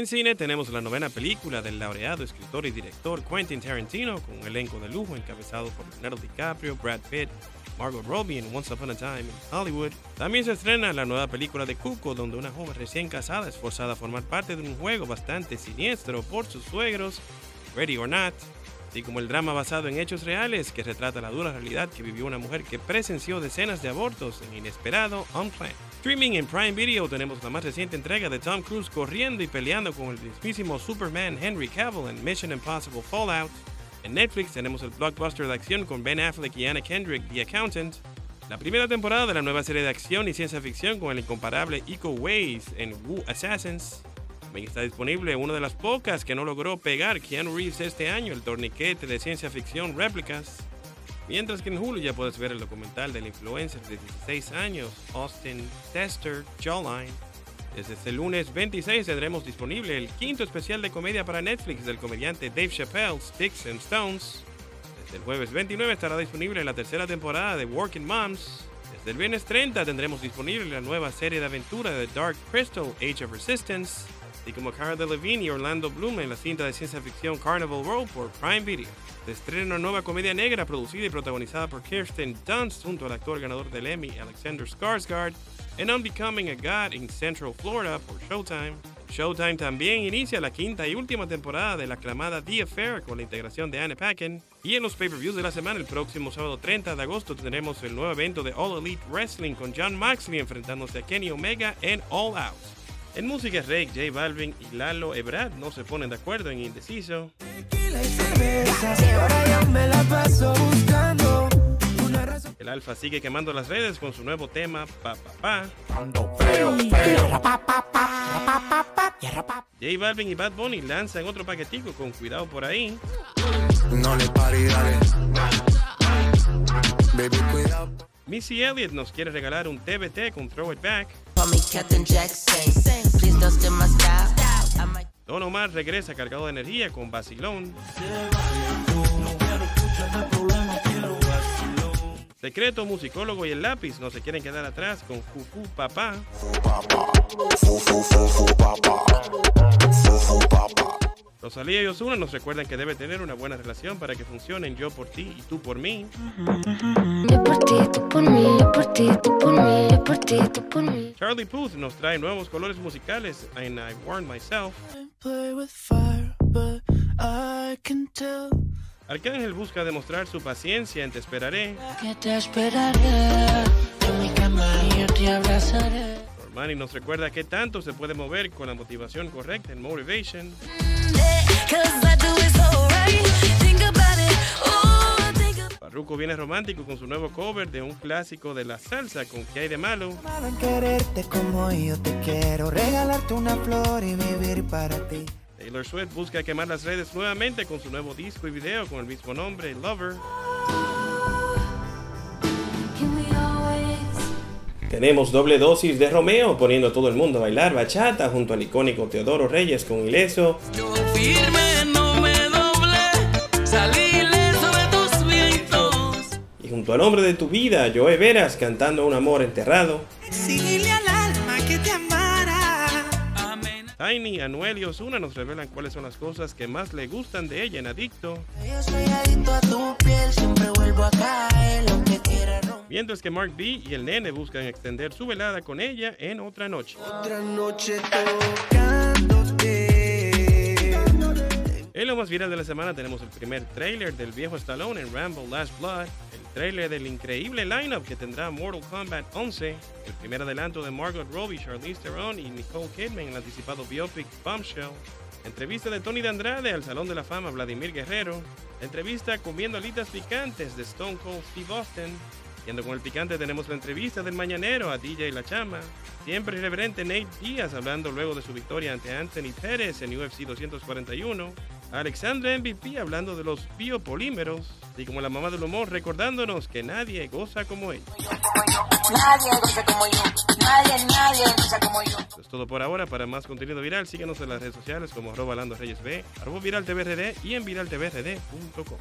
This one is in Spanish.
En cine tenemos la novena película del laureado escritor y director Quentin Tarantino con un elenco de lujo encabezado por Leonardo DiCaprio, Brad Pitt, Margot Robbie en Once Upon a Time in Hollywood. También se estrena la nueva película de Cuco donde una joven recién casada es forzada a formar parte de un juego bastante siniestro por sus suegros, Ready or Not, así como el drama basado en hechos reales que retrata la dura realidad que vivió una mujer que presenció decenas de abortos en inesperado Unplanned. Streaming en Prime Video tenemos la más reciente entrega de Tom Cruise corriendo y peleando con el mismísimo Superman Henry Cavill en Mission Impossible Fallout. En Netflix tenemos el blockbuster de acción con Ben Affleck y Anna Kendrick, The Accountant. La primera temporada de la nueva serie de acción y ciencia ficción con el incomparable Eco Ways en Wu Assassins. También está disponible una de las pocas que no logró pegar Keanu Reeves este año, el torniquete de ciencia ficción Réplicas. Mientras que en Hulu ya puedes ver el documental del influencer de 16 años, Austin Tester Jawline. Desde este lunes 26 tendremos disponible el quinto especial de comedia para Netflix del comediante Dave Chappelle, Sticks and Stones. Desde el jueves 29 estará disponible la tercera temporada de Working Moms. Desde el viernes 30 tendremos disponible la nueva serie de aventura de Dark Crystal, Age of Resistance, así como Cara Delevingne y Orlando Bloom en la cinta de ciencia ficción Carnival Row por Prime Video. Se estrena una nueva comedia negra producida y protagonizada por Kirsten Dunst junto al actor ganador del Emmy Alexander Skarsgård en Unbecoming a God in Central Florida por Showtime. Showtime también inicia la quinta y última temporada de la aclamada The Affair con la integración de Anne Paquin. Y en los pay-per-views de la semana, el próximo sábado 30 de agosto, tendremos el nuevo evento de All Elite Wrestling con John Moxley enfrentándose a Kenny Omega en All Out. En música, Rake, J Balvin y Lalo Ebrard no se ponen de acuerdo en Indeciso. El Alfa sigue quemando las redes con su nuevo tema, Pa Pa Pa. J Balvin y Bad Bunny lanzan otro paquetico con cuidado por ahí. No le pare, dale. Baby, cuidado. Missy Elliott nos quiere regalar un TBT con Throw It Back. Call me Captain Jackson. Please don't steal my style. I might Don Omar regresa cargado de energía con Vacilón. Secreto, musicólogo y el lápiz no se quieren quedar atrás con Juju Papá. Rosalía y Osuna nos recuerdan que debe tener una buena relación para que funcionen yo por ti y tú por mí. Yo por ti, tú por mí, yo por ti, tú por mí, por ti, tú por mí. Charlie Puth nos trae nuevos colores musicales en I Warned Myself. play with fire, but I can tell Arcángel busca demostrar su paciencia en Te Esperaré. Que te esperaré en mi cama y yo te abrazaré. Normani nos recuerda que tanto se puede mover con la motivación correcta en Motivation. I Farruko viene romántico con su nuevo cover de un clásico de la salsa con ¿Qué hay de malo? Malo en quererte como yo te quiero, regalarte una flor y vivir para ti. Taylor Swift busca quemar las redes nuevamente con su nuevo disco y video con el mismo nombre, Lover. Tenemos doble dosis de Romeo poniendo a todo el mundo a bailar bachata junto al icónico Teodoro Reyes con Ileso Yo firme no me doblé, salí junto al hombre de tu vida, Joe Veras cantando un amor enterrado. Exigirle al alma que te amara. Amén. Tiny, Anuel y Osuna nos revelan cuáles son las cosas que más le gustan de ella en Adicto. Yo soy adicto a tu piel, siempre vuelvo a caer, lo que quiera romper. Mientras que Mark B y el nene buscan extender su velada con ella en otra noche. Otra noche tocándote. En lo más viral de la semana tenemos el primer tráiler del viejo Stallone en Rambo Last Blood, el tráiler del increíble lineup que tendrá Mortal Kombat 11, el primer adelanto de Margot Robbie, Charlize Theron y Nicole Kidman en el anticipado biopic Bombshell, entrevista de Tony de Andrade al Salón de la Fama Vladimir Guerrero, entrevista comiendo alitas picantes de Stone Cold Steve Austin, Yendo con el picante tenemos la entrevista del mañanero a DJ La Chama. Siempre irreverente Nate Díaz hablando luego de su victoria ante Anthony Pérez en UFC 241. Alexandra MVP hablando de los biopolímeros. Y como la mamá del humor recordándonos que nadie goza como ella. Nadie goza como yo. Nadie, nadie goza como yo. Eso es todo por ahora. Para más contenido viral, síguenos en las redes sociales como arroba Lando Reyes B, arroba Viral TVRD y en viraltvrd.com.